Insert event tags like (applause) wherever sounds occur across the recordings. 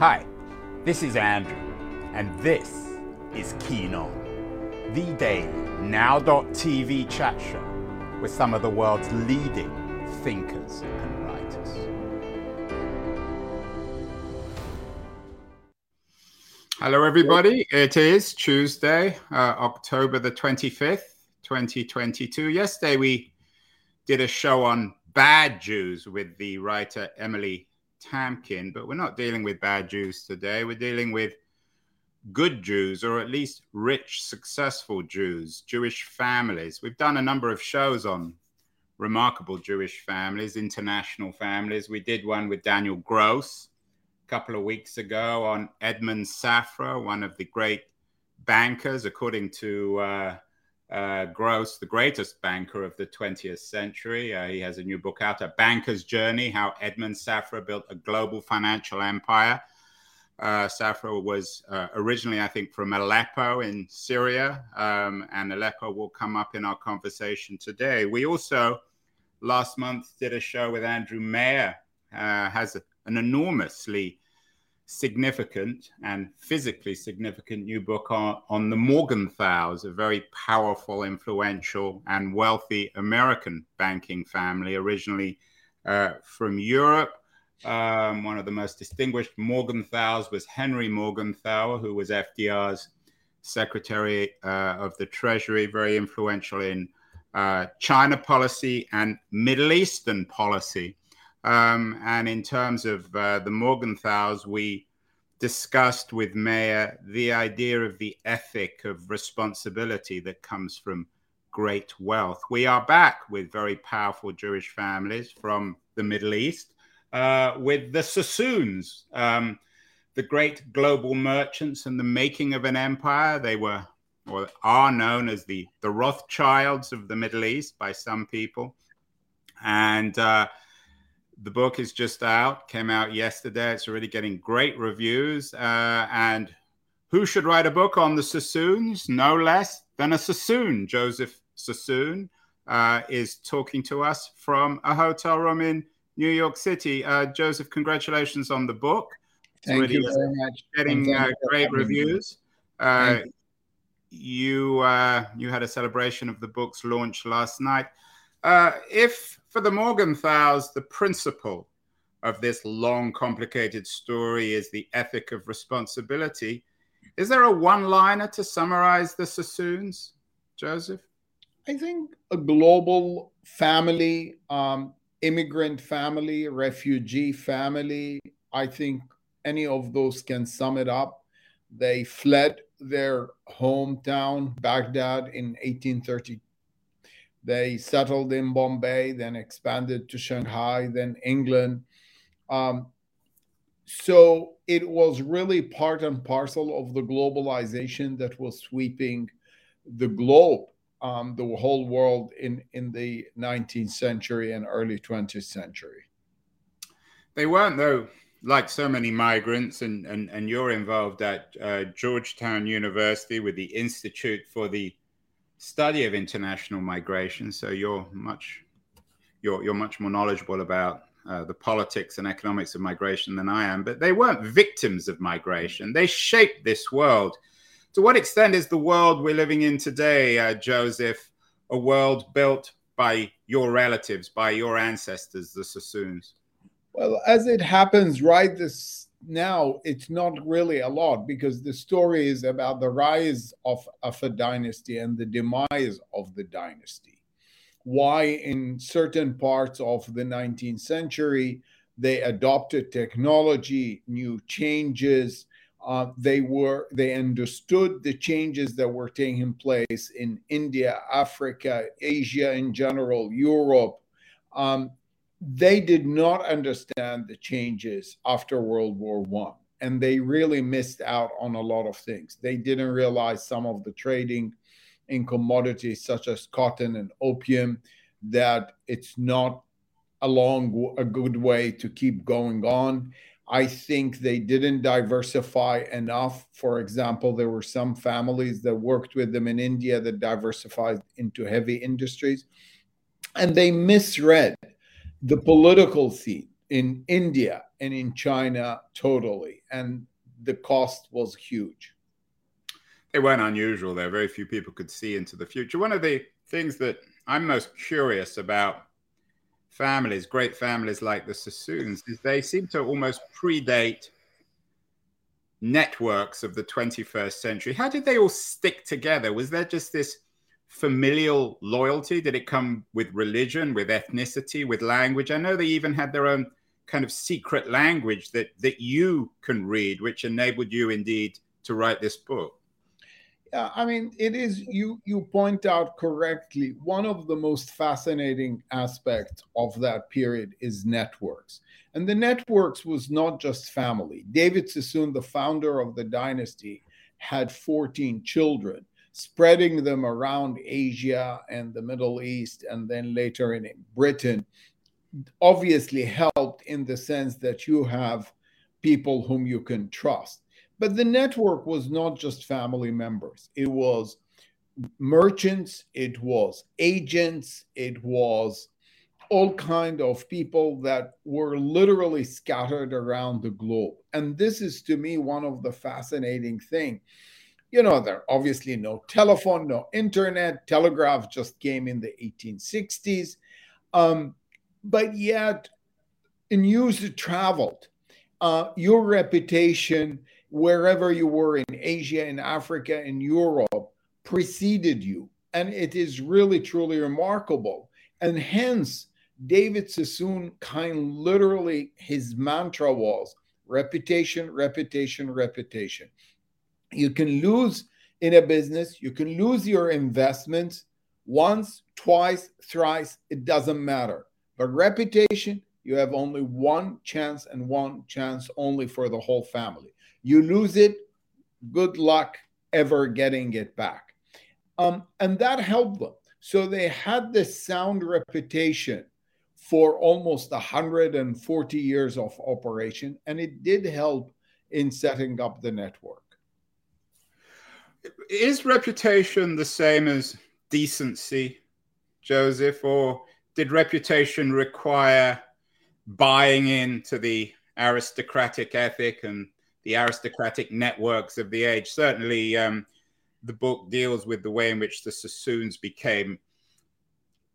Hi, this is Andrew, and this is Keen On, the daily now.tv chat show with some of the world's leading thinkers and writers. Hello, everybody. It is Tuesday, uh, October the 25th, 2022. Yesterday, we did a show on bad Jews with the writer Emily Tamkin, but we're not dealing with bad Jews today. We're dealing with good Jews, or at least rich, successful Jews, Jewish families. We've done a number of shows on remarkable Jewish families, international families. We did one with Daniel Gross a couple of weeks ago on Edmond Safra, one of the great bankers, according to uh, uh, Gross, the greatest banker of the 20th century. Uh, he has a new book out, A Banker's Journey How Edmond Safra Built a Global Financial Empire. Uh, Safra was uh, originally, I think, from Aleppo in Syria, um, and Aleppo will come up in our conversation today. We also, last month, did a show with Andrew Meier, uh, has an enormously significant and physically significant new book on, on the Morgenthau's, a very powerful, influential, and wealthy American banking family, originally uh, from Europe. Um, one of the most distinguished Morgenthau's was Henry Morgenthau, who was FDR's Secretary uh, of the Treasury, very influential in uh, China policy and Middle Eastern policy. Um, and in terms of uh, the Morgenthau's, we discussed with Meier the idea of the ethic of responsibility that comes from great wealth. We are back with very powerful Jewish families from the Middle East, uh, with the Sassoons, um, the great global merchants and the making of an empire. They were or are known as the, the Rothschilds of the Middle East by some people. And uh, the book is just out, came out yesterday. It's already getting great reviews. Uh, and who should write a book on the Sassoons? No less than a Sassoon. Joseph Sassoon uh, is talking to us from a hotel room in New York City. Uh, Joseph, congratulations on the book. It's Thank you very much. Getting uh, great reviews. Uh, you uh, you had a celebration of the book's launch last night. if for the Morgenthau's, the principle of this long, complicated story is the ethic of responsibility. Is there a one liner to summarize the Sassoons, Joseph? I think a global family, um, immigrant family, refugee family. I think any of those can sum it up. They fled their hometown, Baghdad, in 1832 they settled in Bombay, then expanded to Shanghai, then England. Um, so it was really part and parcel of the globalization that was sweeping the globe, um, the whole world in, in the 19th century and early 20th century. They weren't, though, like so many migrants, and, and, and you're involved at uh, Georgetown University with the Institute for the study of international migration, so you're much you're you're much more knowledgeable about uh, the politics and economics of migration than I am. But they weren't victims of migration; they shaped this world. To what extent is the world we're living in today, uh, Joseph, a world built by your relatives, by your ancestors, the Sassoons? Well, as it happens, right this now it's not really a lot because the story is about the rise of, of a dynasty and the demise of the dynasty. Why, in certain parts of the 19th century, they adopted technology, new changes. Uh, they were they understood the changes that were taking place in India, Africa, Asia in general, Europe, um, they did not understand the changes after World War One, and they really missed out on a lot of things. They didn't realize some of the trading in commodities such as cotton and opium that it's not a long a good way to keep going on. I think they didn't diversify enough. For example, there were some families that worked with them in India that diversified into heavy industries, and they misread the political scene. in India and in China totally. And the cost was huge. They weren't unusual there. Very few people could see into the future. One of the things that I'm most curious about families, great families like the Sassoons, is they seem to almost predate networks of the 21st century. How did they all stick together? Was there just this familial loyalty? Did it come with religion, with ethnicity, with language? I know they even had their own kind of secret language that that you can read, which enabled you indeed to write this book. Yeah, I mean, it is you you point out correctly. One of the most fascinating aspects of that period is networks. And the networks was not just family. David Sassoon, the founder of the dynasty, had 14 children, spreading them around Asia and the Middle East, and then later in Britain, obviously helped in the sense that you have people whom you can trust. But the network was not just family members, it was merchants, it was agents, it was all kind of people that were literally scattered around the globe. And this is to me one of the fascinating thing you know there obviously no telephone no internet telegraph just came in the 1860s um, but yet news traveled uh, your reputation wherever you were in Asia, in Africa, in Europe, preceded you. And it is really, truly remarkable. And hence, David Sassoon kind literally, his mantra was reputation, reputation, reputation. You can lose in a business, you can lose your investments once, twice, thrice, it doesn't matter. But reputation, you have only one chance and one chance only for the whole family. You lose it, good luck ever getting it back. Um, and that helped them. So they had this sound reputation for almost 140 years of operation, and it did help in setting up the network. Is reputation the same as decency, Joseph, or did reputation require buying into the aristocratic ethic and the aristocratic networks of the age. Certainly, um, the book deals with the way in which the Sassoons became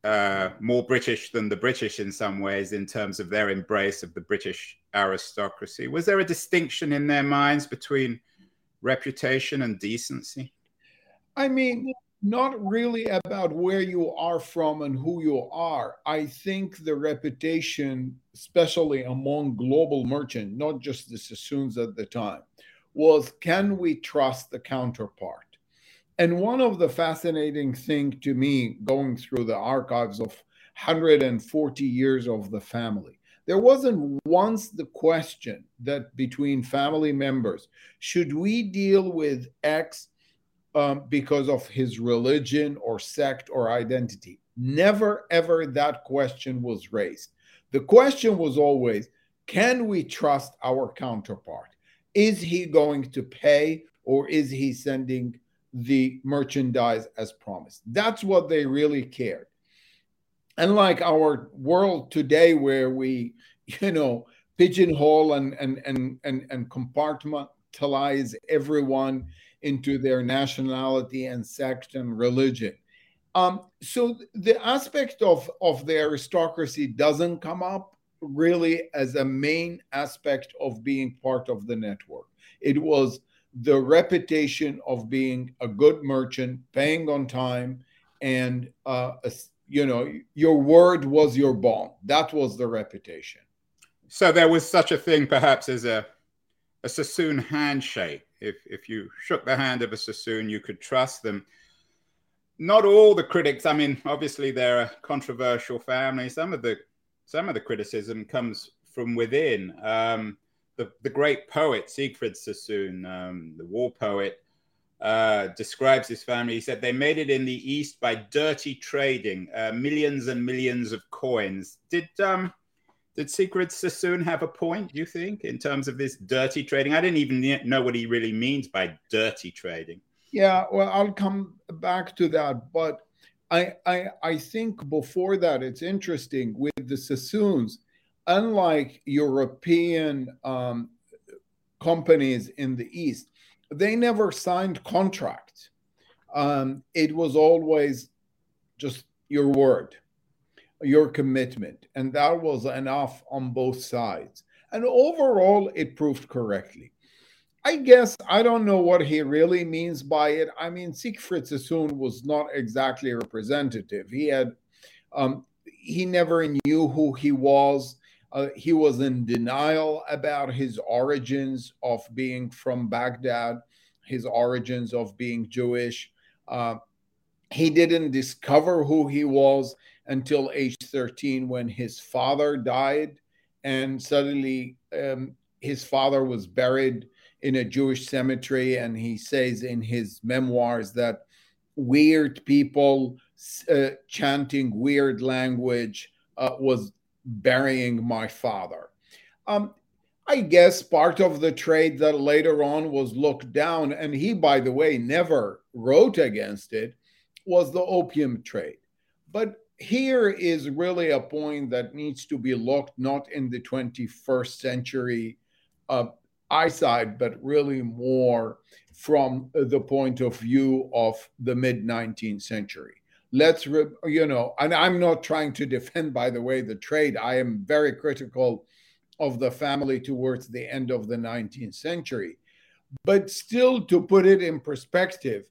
uh, more British than the British in some ways, in terms of their embrace of the British aristocracy. Was there a distinction in their minds between reputation and decency? I mean, not really about where you are from and who you are. I think the reputation, especially among global merchants, not just the Sassoons at the time, was can we trust the counterpart? And one of the fascinating things to me going through the archives of 140 years of the family, there wasn't once the question that between family members, should we deal with X um, because of his religion or sect or identity. Never, ever that question was raised. The question was always can we trust our counterpart? Is he going to pay or is he sending the merchandise as promised? That's what they really cared. Unlike our world today, where we, you know, pigeonhole and and and and, and compartmentalize everyone into their nationality and sect and religion. Um, so the aspect of, of the aristocracy doesn't come up really as a main aspect of being part of the network. It was the reputation of being a good merchant, paying on time, and uh, you know your word was your bond. That was the reputation. So there was such a thing, perhaps, as a a Sassoon handshake. If if you shook the hand of a Sassoon, you could trust them. Not all the critics. I mean, obviously they're a controversial family. Some of the some of the criticism comes from within. Um, the the great poet Siegfried Sassoon, um, the war poet, uh, describes his family. He said they made it in the East by dirty trading, uh, millions and millions of coins. Did um, did Siegfried Sassoon have a point, you think, in terms of this dirty trading? I didn't even know what he really means by dirty trading. Yeah, well, I'll come back to that. But I, I, I think before that, it's interesting with the Sassoons. unlike European um, companies in the East, they never signed contracts. Um, it was always just your word, your commitment. And that was enough on both sides. And overall, it proved correctly. I guess I don't know what he really means by it. I mean, Siegfried Sassoon was not exactly representative. He had, um, he never knew who he was. Uh, he was in denial about his origins of being from Baghdad, his origins of being Jewish. Uh, he didn't discover who he was until age 13 when his father died. And suddenly um, his father was buried in a Jewish cemetery. And he says in his memoirs that weird people uh, chanting weird language uh, was burying my father. Um, I guess part of the trade that later on was looked down, and he, by the way, never wrote against it, was the opium trade. But here is really a point that needs to be looked not in the 21st century uh, eyesight, but really more from the point of view of the mid 19th century let's you know and i'm not trying to defend by the way the trade. I am very critical of the family towards the end of the 19th century. But still to put it in perspective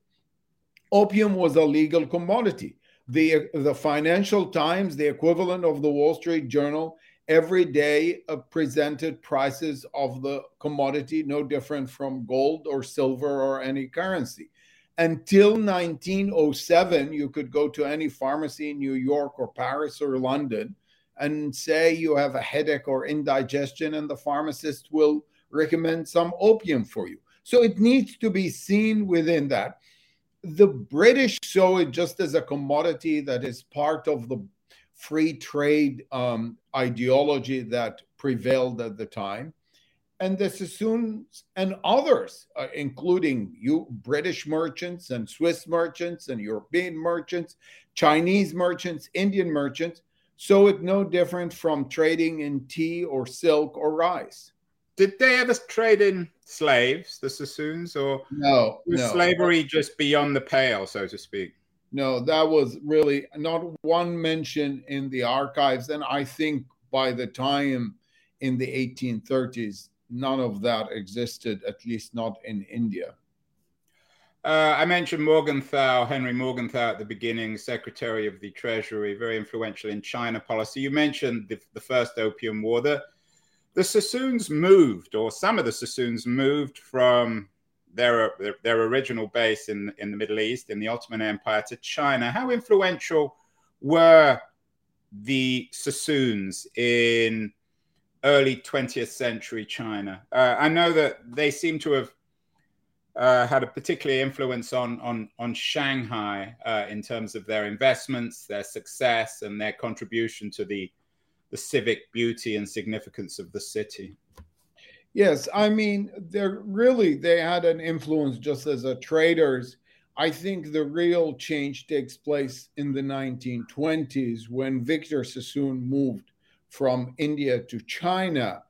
opium was a legal commodity. The the financial times the equivalent of the wall street journal every day uh, presented prices of the commodity no different from gold or silver or any currency until 1907, you could go to any pharmacy in New York or Paris or London and say you have a headache or indigestion, and the pharmacist will recommend some opium for you. So it needs to be seen within that. The British saw it just as a commodity that is part of the free trade um, ideology that prevailed at the time and the Sassoons and others, uh, including you British merchants and Swiss merchants and European merchants, Chinese merchants, Indian merchants, so it no different from trading in tea or silk or rice. Did they ever trade in slaves, the Sassoons, or no, was no. slavery just beyond the pale, so to speak? No, that was really not one mention in the archives, and I think by the time in the 1830s none of that existed, at least not in India. Uh, I mentioned Morgenthau, Henry Morgenthau at the beginning, Secretary of the Treasury, very influential in China policy. You mentioned the, the first Opium War. The, the Sassoons moved, or some of the Sassoons moved from their, their, their original base in, in the Middle East, in the Ottoman Empire, to China. How influential were the Sassoons in early 20th century China. Uh, I know that they seem to have uh, had a particular influence on on on Shanghai uh, in terms of their investments, their success, and their contribution to the the civic beauty and significance of the city. Yes, I mean they're really they had an influence just as a traders. I think the real change takes place in the 1920s when Victor Sassoon moved from India to China.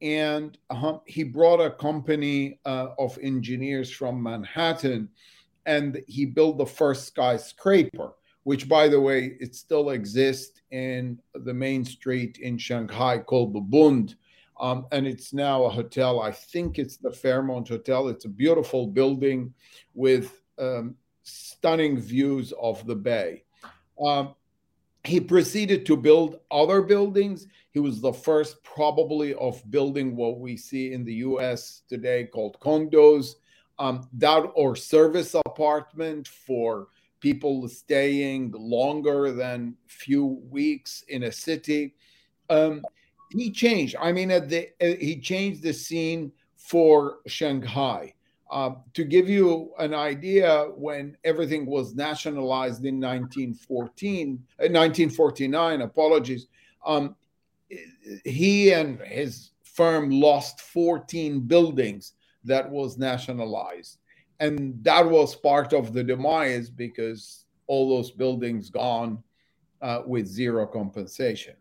And uh, he brought a company uh, of engineers from Manhattan and he built the first skyscraper, which, by the way, it still exists in the main street in Shanghai called the Bund. Um, and it's now a hotel. I think it's the Fairmont Hotel. It's a beautiful building with um, stunning views of the bay. Um, he proceeded to build other buildings. He was the first, probably, of building what we see in the US today called condos, um, that or service apartment for people staying longer than few weeks in a city. Um, he changed. I mean, the, uh, he changed the scene for Shanghai. Uh, to give you an idea, when everything was nationalized in 1914, uh, 1949, apologies, um, he and his firm lost 14 buildings that was nationalized. And that was part of the demise because all those buildings gone uh, with zero compensation.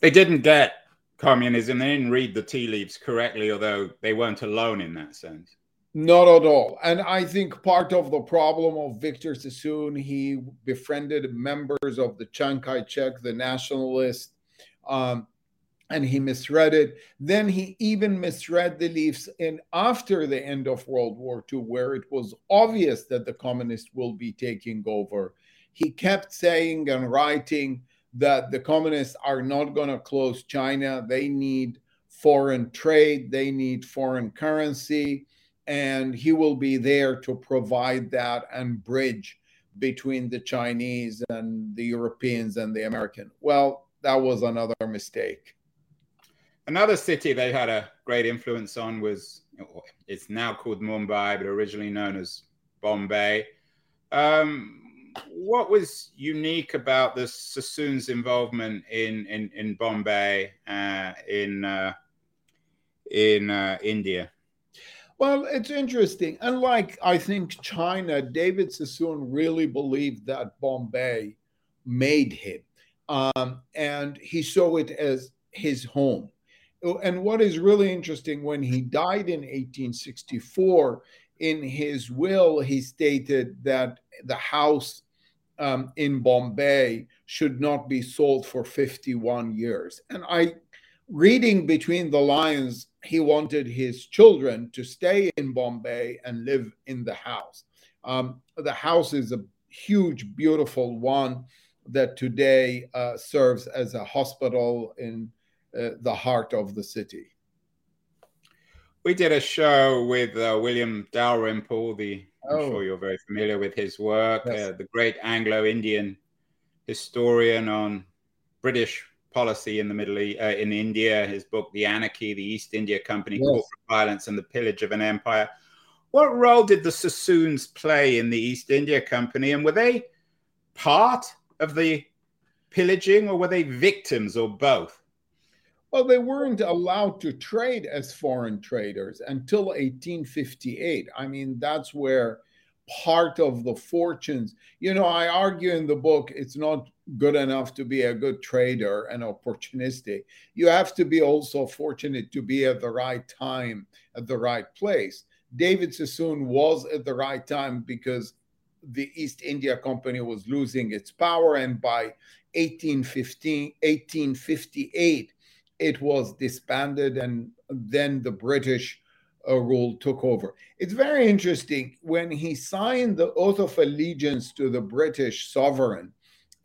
They didn't get communism. They didn't read the tea leaves correctly, although they weren't alone in that sense. Not at all. And I think part of the problem of Victor Sassoon, he befriended members of the Chiang Kai shek, the nationalist, um, and he misread it. Then he even misread the leaves in after the end of World War II, where it was obvious that the communists will be taking over. He kept saying and writing that the communists are not going to close China. They need foreign trade, they need foreign currency and he will be there to provide that and bridge between the Chinese and the Europeans and the American. Well, that was another mistake. Another city they had a great influence on was it's now called Mumbai, but originally known as Bombay. Um, what was unique about the Sassoon's involvement in in, in Bombay uh, in uh, in uh, India? Well, it's interesting. Unlike, I think, China, David Sassoon really believed that Bombay made him. Um, and he saw it as his home. And what is really interesting, when he died in 1864, in his will, he stated that the house um, in Bombay should not be sold for 51 years. And I, reading between the lines, he wanted his children to stay in Bombay and live in the house. Um, the house is a huge, beautiful one that today uh, serves as a hospital in uh, the heart of the city. We did a show with uh, William Dalrymple. The I'm oh. sure you're very familiar with his work, yes. Uh, the great Anglo-Indian historian on British policy in the Middle East, uh, in India, his book, The Anarchy, the East India Company, yes. Corporate Violence and the Pillage of an Empire. What role did the Sassoons play in the East India Company? And were they part of the pillaging or were they victims or both? Well, they weren't allowed to trade as foreign traders until 1858. I mean, that's where part of the fortunes. You know, I argue in the book it's not good enough to be a good trader and opportunistic. You have to be also fortunate to be at the right time, at the right place. David Sassoon was at the right time because the East India Company was losing its power, and by 1815, 1858, it was disbanded, and then the British uh, rule took over. It's very interesting when he signed the oath of allegiance to the British sovereign.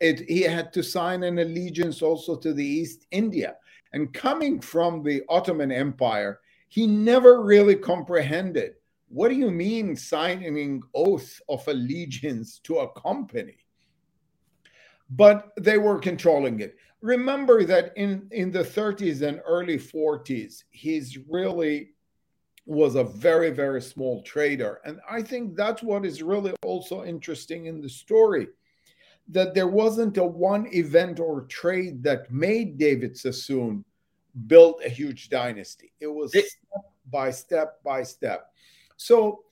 It, he had to sign an allegiance also to the East India. And coming from the Ottoman Empire, he never really comprehended what do you mean signing oath of allegiance to a company? But they were controlling it. Remember that in, in the 30s and early 40s, he's really was a very, very small trader. And I think that's what is really also interesting in the story that there wasn't a one event or trade that made David Sassoon build a huge dynasty. It was it, step by step by step. So,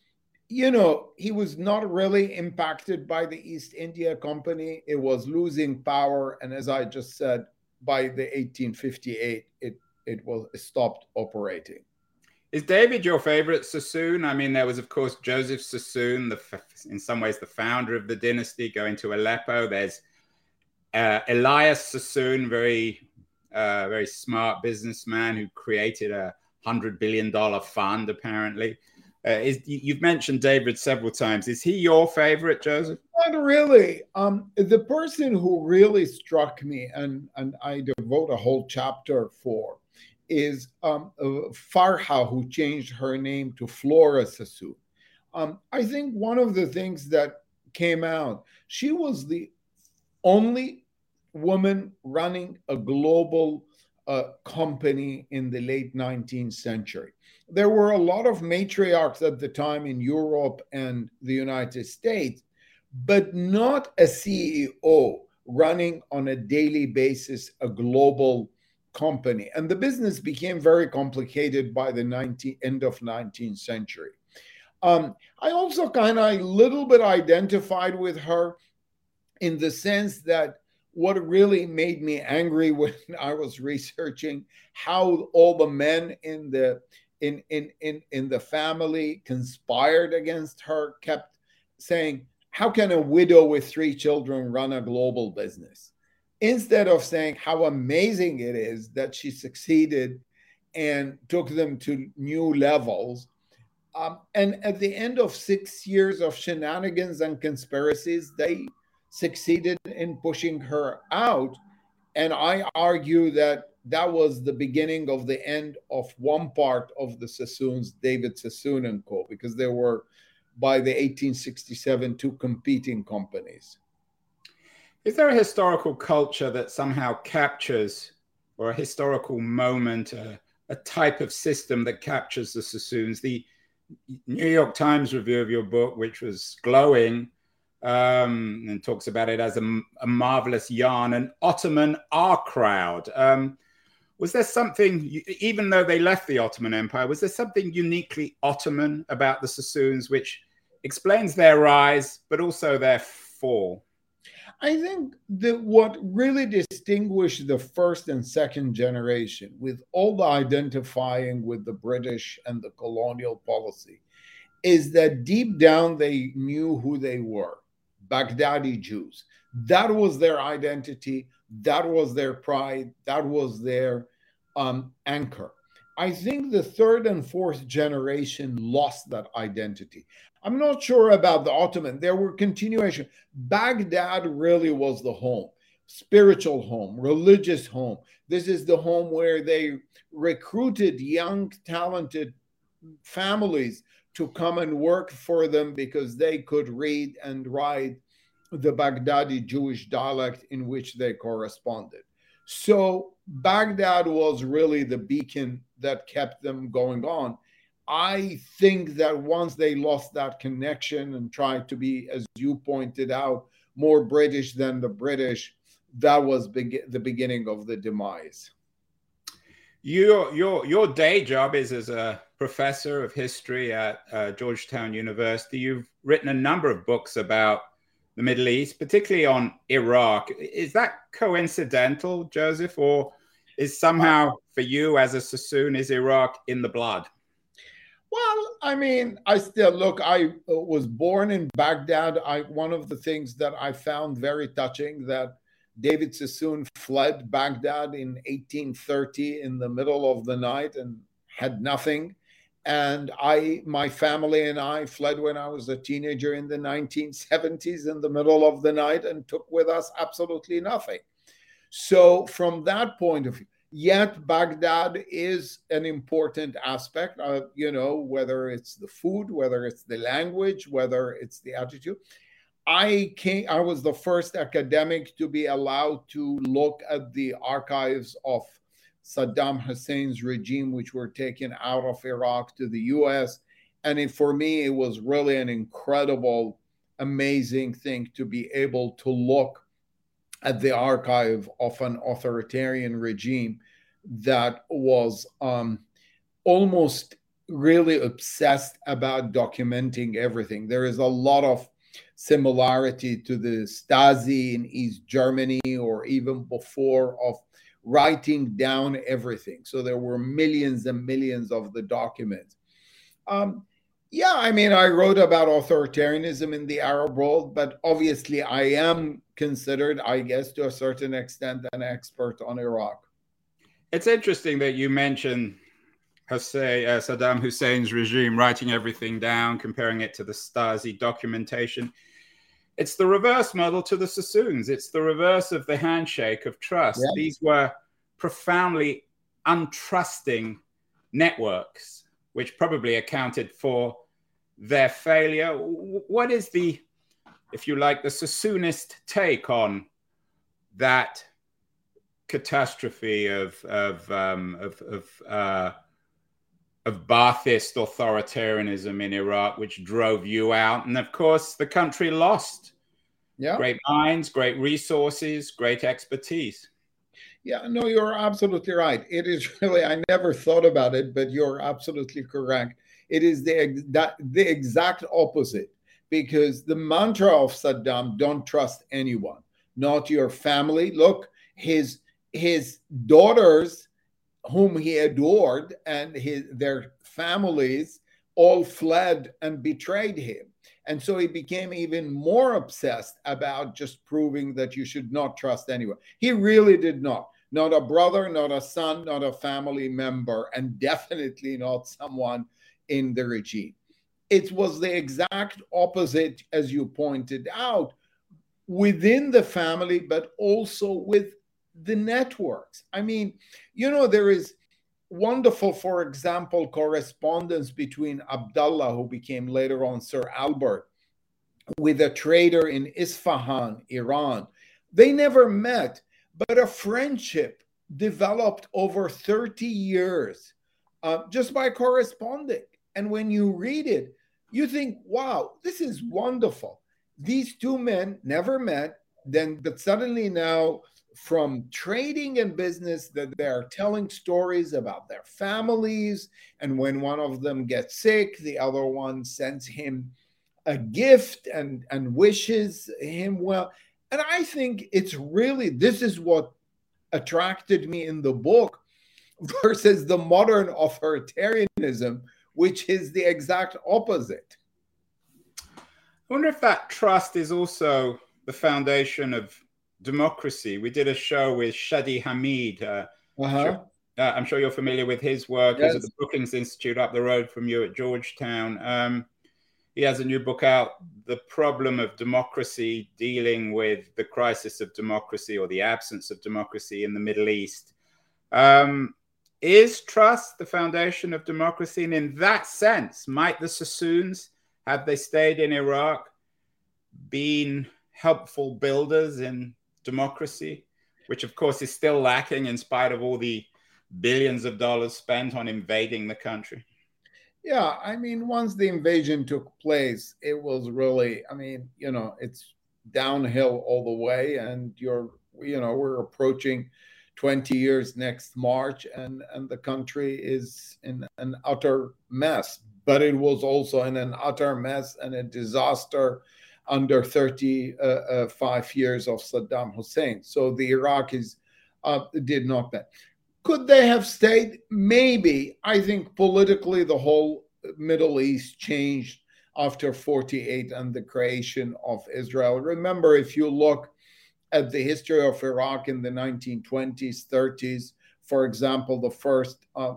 you know, he was not really impacted by the East India Company. It was losing power. And as I just said, by the 1858, it, it was it stopped operating. Is David your favorite Sassoon? I mean, there was, of course, Joseph Sassoon, the in some ways the founder of the dynasty, going to Aleppo. There's uh, Elias Sassoon, very, uh, very smart businessman who created a hundred billion dollar fund. Apparently, uh, is you've mentioned David several times. Is he your favorite, Joseph? Not really. Um, the person who really struck me, and and I devote a whole chapter for is um, uh, Farha, who changed her name to Flora Sassoon. Um, I think one of the things that came out, she was the only woman running a global uh, company in the late 19th century. There were a lot of matriarchs at the time in Europe and the United States, but not a CEO running on a daily basis a global company. And the business became very complicated by the 19, end of 19th century. Um, I also kind of a little bit identified with her in the sense that what really made me angry (laughs) when I was researching how all the men in the in in in in the family conspired against her kept saying how can a widow with three children run a global business instead of saying how amazing it is that she succeeded and took them to new levels um, and at the end of six years of shenanigans and conspiracies they succeeded in pushing her out. And I argue that that was the beginning of the end of one part of the Sassoons, David Sassoon and Co., because they were by the 1867 two competing companies. Is there a historical culture that somehow captures, or a historical moment, a, a type of system that captures the Sassoons? The New York Times review of your book, which was glowing, um, and talks about it as a, a, marvelous yarn, an Ottoman R crowd. Um, was there something, even though they left the Ottoman Empire, was there something uniquely Ottoman about the Sassoons which explains their rise, but also their fall? I think that what really distinguished the first and second generation, with all the identifying with the British and the colonial policy, is that deep down they knew who they were. Baghdadi Jews. That was their identity. That was their pride. That was their um, anchor. I think the third and fourth generation lost that identity. I'm not sure about the Ottoman. There were continuation. Baghdad really was the home, spiritual home, religious home. This is the home where they recruited young, talented families to come and work for them because they could read and write the Baghdadi Jewish dialect in which they corresponded. So Baghdad was really the beacon that kept them going on. I think that once they lost that connection and tried to be, as you pointed out, more British than the British, that was the beginning of the demise. Your your your day job is as a professor of history at uh, Georgetown University. You've written a number of books about the Middle East, particularly on Iraq. Is that coincidental, Joseph, or is somehow for you as a Sassoon, is Iraq in the blood? Well, I mean, I still look. I was born in Baghdad. I one of the things that I found very touching that David Sassoon fled Baghdad in 1830 in the middle of the night and had nothing and I, my family and I fled when I was a teenager in the 1970s in the middle of the night and took with us absolutely nothing. So, from that point of view, yet Baghdad is an important aspect of, you know, whether it's the food, whether it's the language, whether it's the attitude. I came, I was the first academic to be allowed to look at the archives of Saddam Hussein's regime, which were taken out of Iraq to the US. And it, for me, it was really an incredible, amazing thing to be able to look at the archive of an authoritarian regime that was um, almost really obsessed about documenting everything. There is a lot of similarity to the Stasi in East Germany or even before of writing down everything. So there were millions and millions of the documents. Um, yeah, I mean, I wrote about authoritarianism in the Arab world, but obviously I am considered, I guess, to a certain extent, an expert on Iraq. It's interesting that you mentioned Hussein, uh, Saddam Hussein's regime writing everything down, comparing it to the Stasi documentation. It's the reverse model to the Sassoons. It's the reverse of the handshake of trust. Yeah. These were profoundly untrusting networks, which probably accounted for their failure. What is the, if you like, the Sassoonist take on that catastrophe of of um, of, of uh, of Ba'athist authoritarianism in Iraq, which drove you out. And of course, the country lost yeah. great minds, great resources, great expertise. Yeah, no, you're absolutely right. It is (laughs) really, I never thought about it, but you're absolutely correct. It is the, that, the exact opposite because the mantra of Saddam, don't trust anyone. not your family. Look, his his daughters, whom he adored, and his their families all fled and betrayed him. And so he became even more obsessed about just proving that you should not trust anyone. He really did not. Not a brother, not a son, not a family member, and (laughs) definitely not someone in the regime. It was the exact opposite, as you pointed out, within the family, but also with the networks. I mean, you know, there is wonderful, for example, correspondence between Abdullah, who became later on Sir Albert, with a trader in Isfahan, Iran. They never met, but a friendship developed over 30 years uh, just by corresponding. And when you read it, you think, wow, this is wonderful. These two men never met, then, but suddenly now, from trading and business, that they're telling stories about their families. And when one of them gets sick, the other one sends him a gift and, and wishes him well. And I think it's really this is what attracted me in the book versus the modern authoritarianism, which is the exact opposite. I wonder if that trust is also the foundation of democracy. We did a show with Shadi Hamid. Uh, uh-huh. sure, uh, I'm sure you're familiar with his work. Yes. He's at the Brookings Institute up the road from you at Georgetown. Um, he has a new book out, The Problem of Democracy, dealing with the crisis of democracy or the absence of democracy in the Middle East. Um, is trust the foundation of democracy? And in that sense, might the Sassoons had they stayed in Iraq, been helpful builders in democracy, which of course is still lacking in spite of all the billions of dollars spent on invading the country? Yeah, I mean, once the invasion took place, it was really, I mean, you know, it's downhill all the way, and you're, you know, we're approaching 20 years next March, and and the country is in an utter mess but it was also in an utter mess and a disaster under 35 uh, uh, years of Saddam Hussein. So the Iraqis uh, did not bet. Could they have stayed? Maybe. I think politically, the whole Middle East changed after 48 and the creation of Israel. Remember, if you look at the history of Iraq in the 1920s, 30s, for example, the first uh,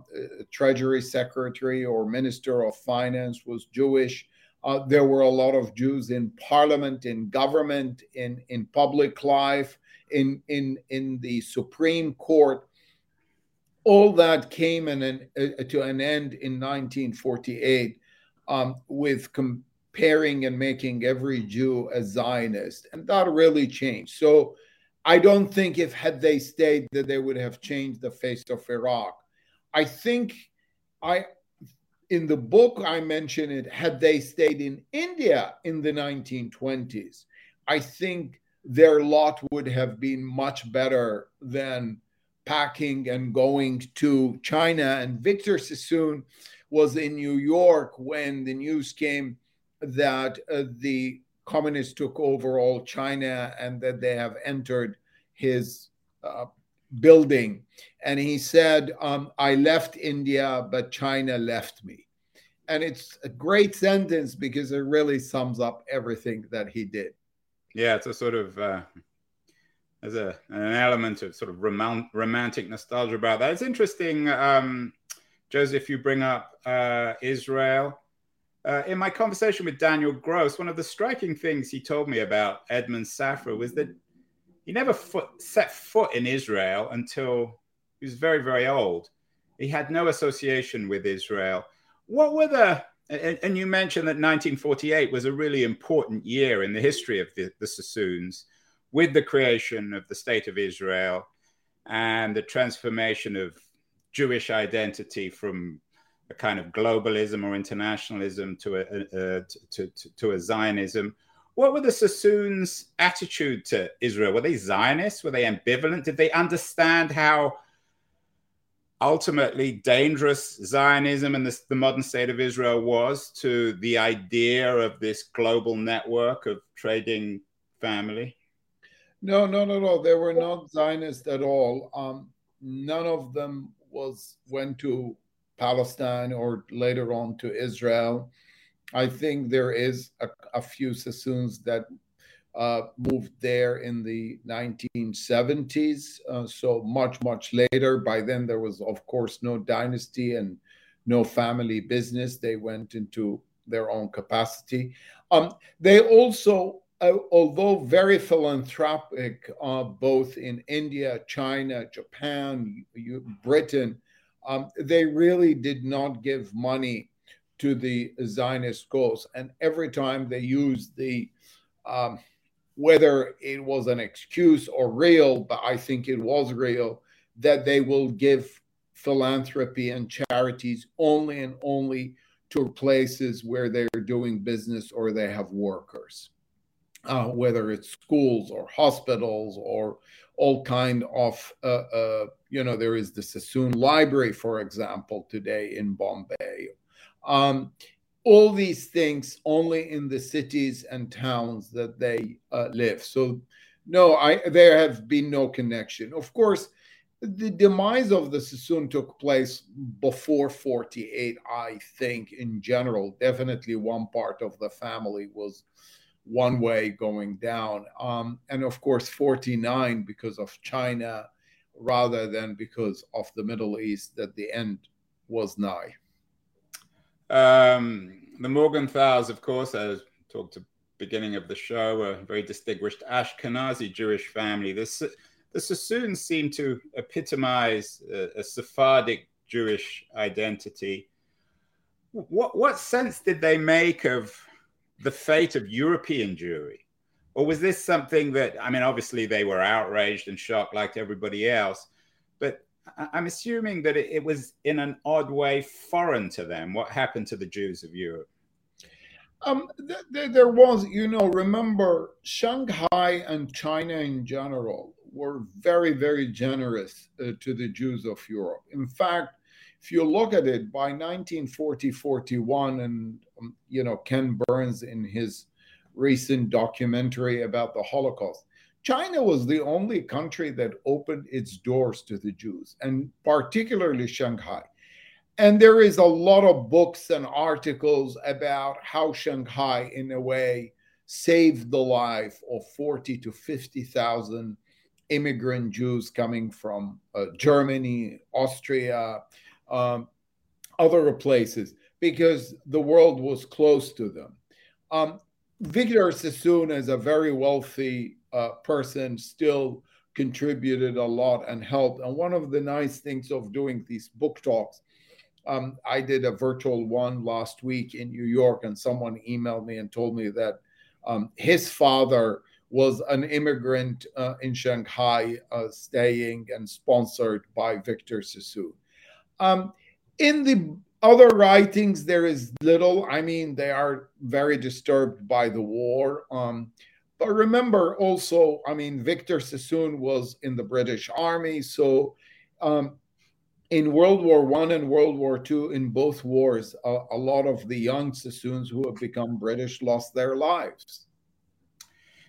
Treasury Secretary or Minister of Finance was Jewish. Uh, there were a lot of Jews in parliament, in government, in, in public life, in, in, in the Supreme Court. All that came in an, uh, to an end in 1948 um, with comparing and making every Jew a Zionist. And that really changed. So I don't think if had they stayed that they would have changed the face of Iraq. I think I in the book I mention it had they stayed in India in the 1920s. I think their lot would have been much better than packing and going to China. And Victor Sassoon was in New York when the news came that uh, the communists took over all China and that they have entered his uh, building. And he said, um, I left India, but China left me. And it's a great sentence because it really sums up everything that he did. Yeah, it's a sort of uh, there's a an element of sort of romant- romantic nostalgia about that. It's interesting, um, Joseph. You bring up uh, Israel uh, in my conversation with Daniel Gross, one of the striking things he told me about Edmond Safra was that he never foot, set foot in Israel until he was very, very old. He had no association with Israel. What were the, and, and you mentioned that 1948 was a really important year in the history of the, the Sassoons with the creation of the State of Israel and the transformation of Jewish identity from a kind of globalism or internationalism to a, a, to, to, to a Zionism. What were the Sassoons' attitude to Israel? Were they Zionists? Were they ambivalent? Did they understand how ultimately dangerous Zionism and this, the modern state of Israel was to the idea of this global network of trading family? No, no, no, no. They were not Zionists at all. Um, none of them was went to Palestine or later on to Israel. I think there is a, a few Sassoons that uh, moved there in the 1970s, uh, so much, much later. By then, there was, of course, no dynasty and no family business. They went into their own capacity. Um, they also, uh, although very philanthropic, uh, both in India, China, Japan, Britain, um, they really did not give money to the Zionist cause. And every time they used the um, whether it was an excuse or real, but I think it was real, that they will give philanthropy and charities only and only to places where they're doing business or they have workers, uh, whether it's schools or hospitals or all kind of, uh, uh, you know, there is the Sassoon Library, for example, today in Bombay. Um, all these things only in the cities and towns that they uh, live. So, no, I there have been no connection. Of course, the demise of the Sassoon took place before 48, I think, in general. Definitely one part of the family was one way going down. Um, and of course, 49 because of China rather than because of the Middle East, that the end was nigh. Um, the Morgenthaus, of course, as talked the beginning of the show, a very distinguished Ashkenazi Jewish family. The, the Sassoons seem to epitomize a, a Sephardic Jewish identity. What, what sense did they make of the fate of European Jewry? Or was this something that, I mean, obviously they were outraged and shocked like everybody else, but I'm assuming that it, was in an odd way foreign to them. What happened to the Jews of Europe? Um, th- th- there was, you know, remember Shanghai and China in general were very, very generous uh, to the Jews of Europe. In fact, if you look at it, by 1940 41, and, um, you know, Ken Burns in his recent documentary about the Holocaust, China was the only country that opened its doors to the Jews, and particularly Shanghai. And there is a lot of books and articles about how Shanghai, in a way, saved the life of 40 to 50,000 immigrant Jews coming from uh, Germany, Austria, um, other places, because the world was close to them. Um, Victor Sassoon is a very wealthy uh, person still contributed a lot and helped. And one of the nice things of doing these book talks, um, I did a virtual one last week in New York, and someone emailed me and told me that um, his father was an immigrant uh, in Shanghai, uh, staying and sponsored by Victor Sassoon. Um, in the other writings, there is little. I mean, they are very disturbed by the war. Um, but remember also, I mean, Victor Sassoon was in the British Army. So um, in World War One and World War Two, in both wars, a, a lot of the young Sassoons who have become British lost their lives.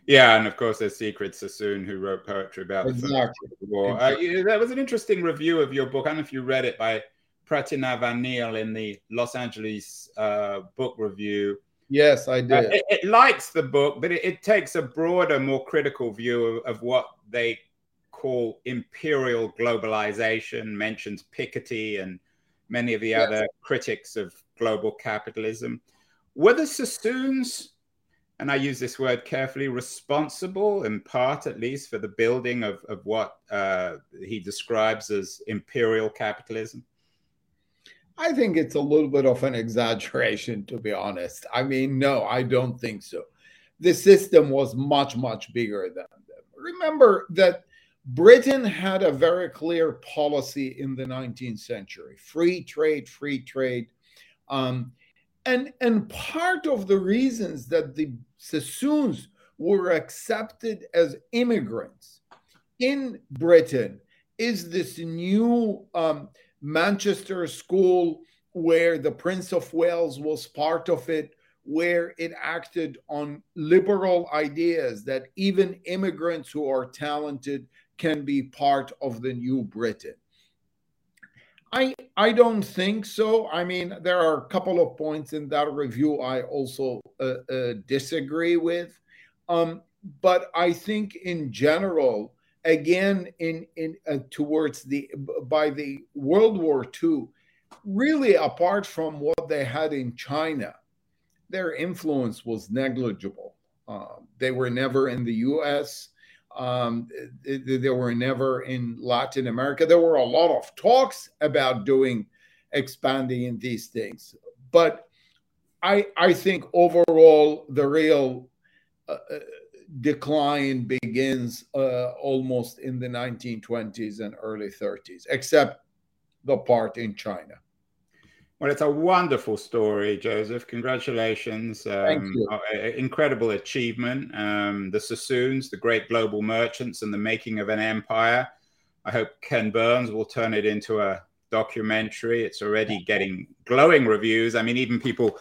Yeah, and of course, there's Siegfried Sassoon who wrote poetry about exactly. the war. Exactly. Uh, that was an interesting review of your book. I don't know if you read it by Pratinav Anil in the Los Angeles uh, Book Review. Yes, I uh, did. Uh, it, it, likes the book, but it, it, takes a broader, more critical view of, of what they call imperial globalization, mentions Piketty and many of the yes. other critics of global capitalism. Were the Sassoons, and I use this word carefully, responsible, in part at least, for the building of, of what uh, he describes as imperial capitalism? I think it's a little bit of an exaggeration, to be honest. I mean, no, I don't think so. The system was much, much bigger than them. Remember that Britain had a very clear policy in the 19th century free trade, free trade. Um, and, and part of the reasons that the Sassoons were accepted as immigrants in Britain is this new um, Manchester School, where the Prince of Wales was part of it, where it acted on liberal ideas that even immigrants who are talented can be part of the new Britain. I I don't think so. I mean, there are a couple of points in that review I also uh, uh, disagree with, um, but I think in general, again, in in uh, towards the by the World War II, really apart from what they had in China, their influence was negligible. Uh, they were never in the U.S. Um, they, they were never in Latin America. There were a lot of talks about doing expanding in these things, but I I think overall the real uh, uh decline begins uh, almost in the 1920s and early 30s, except the part in China. Well, it's a wonderful story, Joseph. Congratulations. Um, incredible achievement. Um, the Sassoons, the great global merchants, and the making of an empire. I hope Ken Burns will turn it into a documentary. It's already getting glowing reviews. I mean, even people,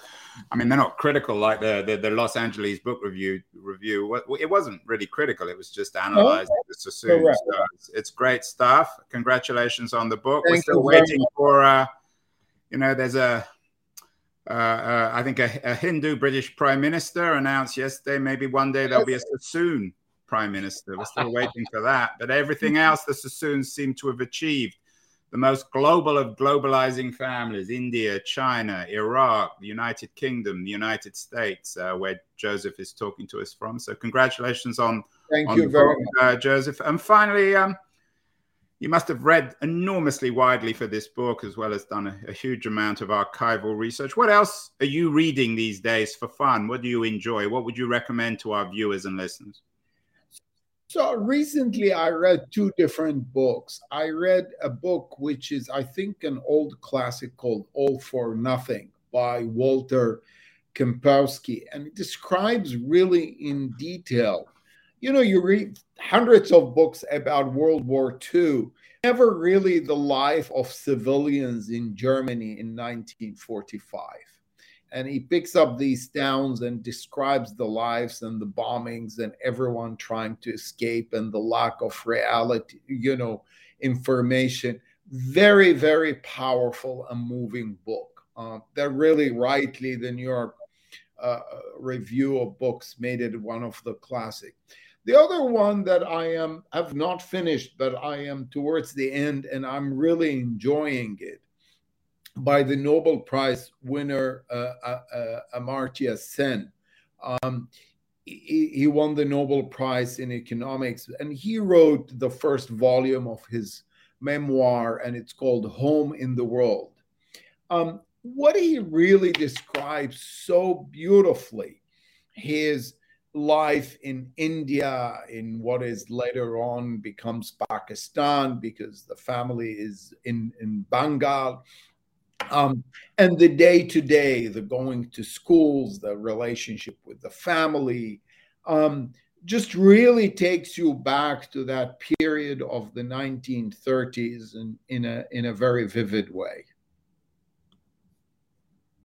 I mean, they're not critical like the the, the Los Angeles book review review. It wasn't really critical. It was just analyzing oh, the Sassoons. So it's, it's, great stuff. Congratulations on the book. Thank We're still waiting for. Uh, you know, there's a, uh, uh, I think a, a, Hindu British Prime Minister announced yesterday maybe one day there'll be a Sassoon Prime Minister. We're still waiting for that. But everything else the Sassoons seem to have achieved. The most global of globalizing families India, China, Iraq, the United Kingdom, the United States, uh, where Joseph is talking to us from. So, congratulations on, Thank on you very book, much. Uh, Joseph. And finally, um, you must have read enormously widely for this book, as well as done a, a, huge amount of archival research. What else are you reading these days for fun? What do you enjoy? What would you recommend to our viewers and listeners? So recently, I read two different books. I read a book which is, I think, an old classic called All for Nothing by Walter Kempowski, and it describes really in detail you know, you read hundreds of books about World War II, never really the life of civilians in Germany in 1945. And he picks up these towns and describes the lives and the bombings and everyone trying to escape and the lack of reality, you know, information. Very, very powerful and moving book. Uh, that really rightly the New York uh, review of books made it one of the classic. The other one that I am have not finished, but I am towards the end, and I'm really enjoying it, by the Nobel Prize winner uh, uh, uh, Amartya Sen. Um, he, he, won the Nobel Prize in economics, and he wrote the first volume of his memoir, and it's called Home in the World. Um, what he really describes so beautifully his life in India, in what is later on becomes Pakistan, because the family is in, in Bengal. Um, and the day to day, the going to schools, the relationship with the family, um, just really takes you back to that period of the 1930s in, in, a, in a very vivid way.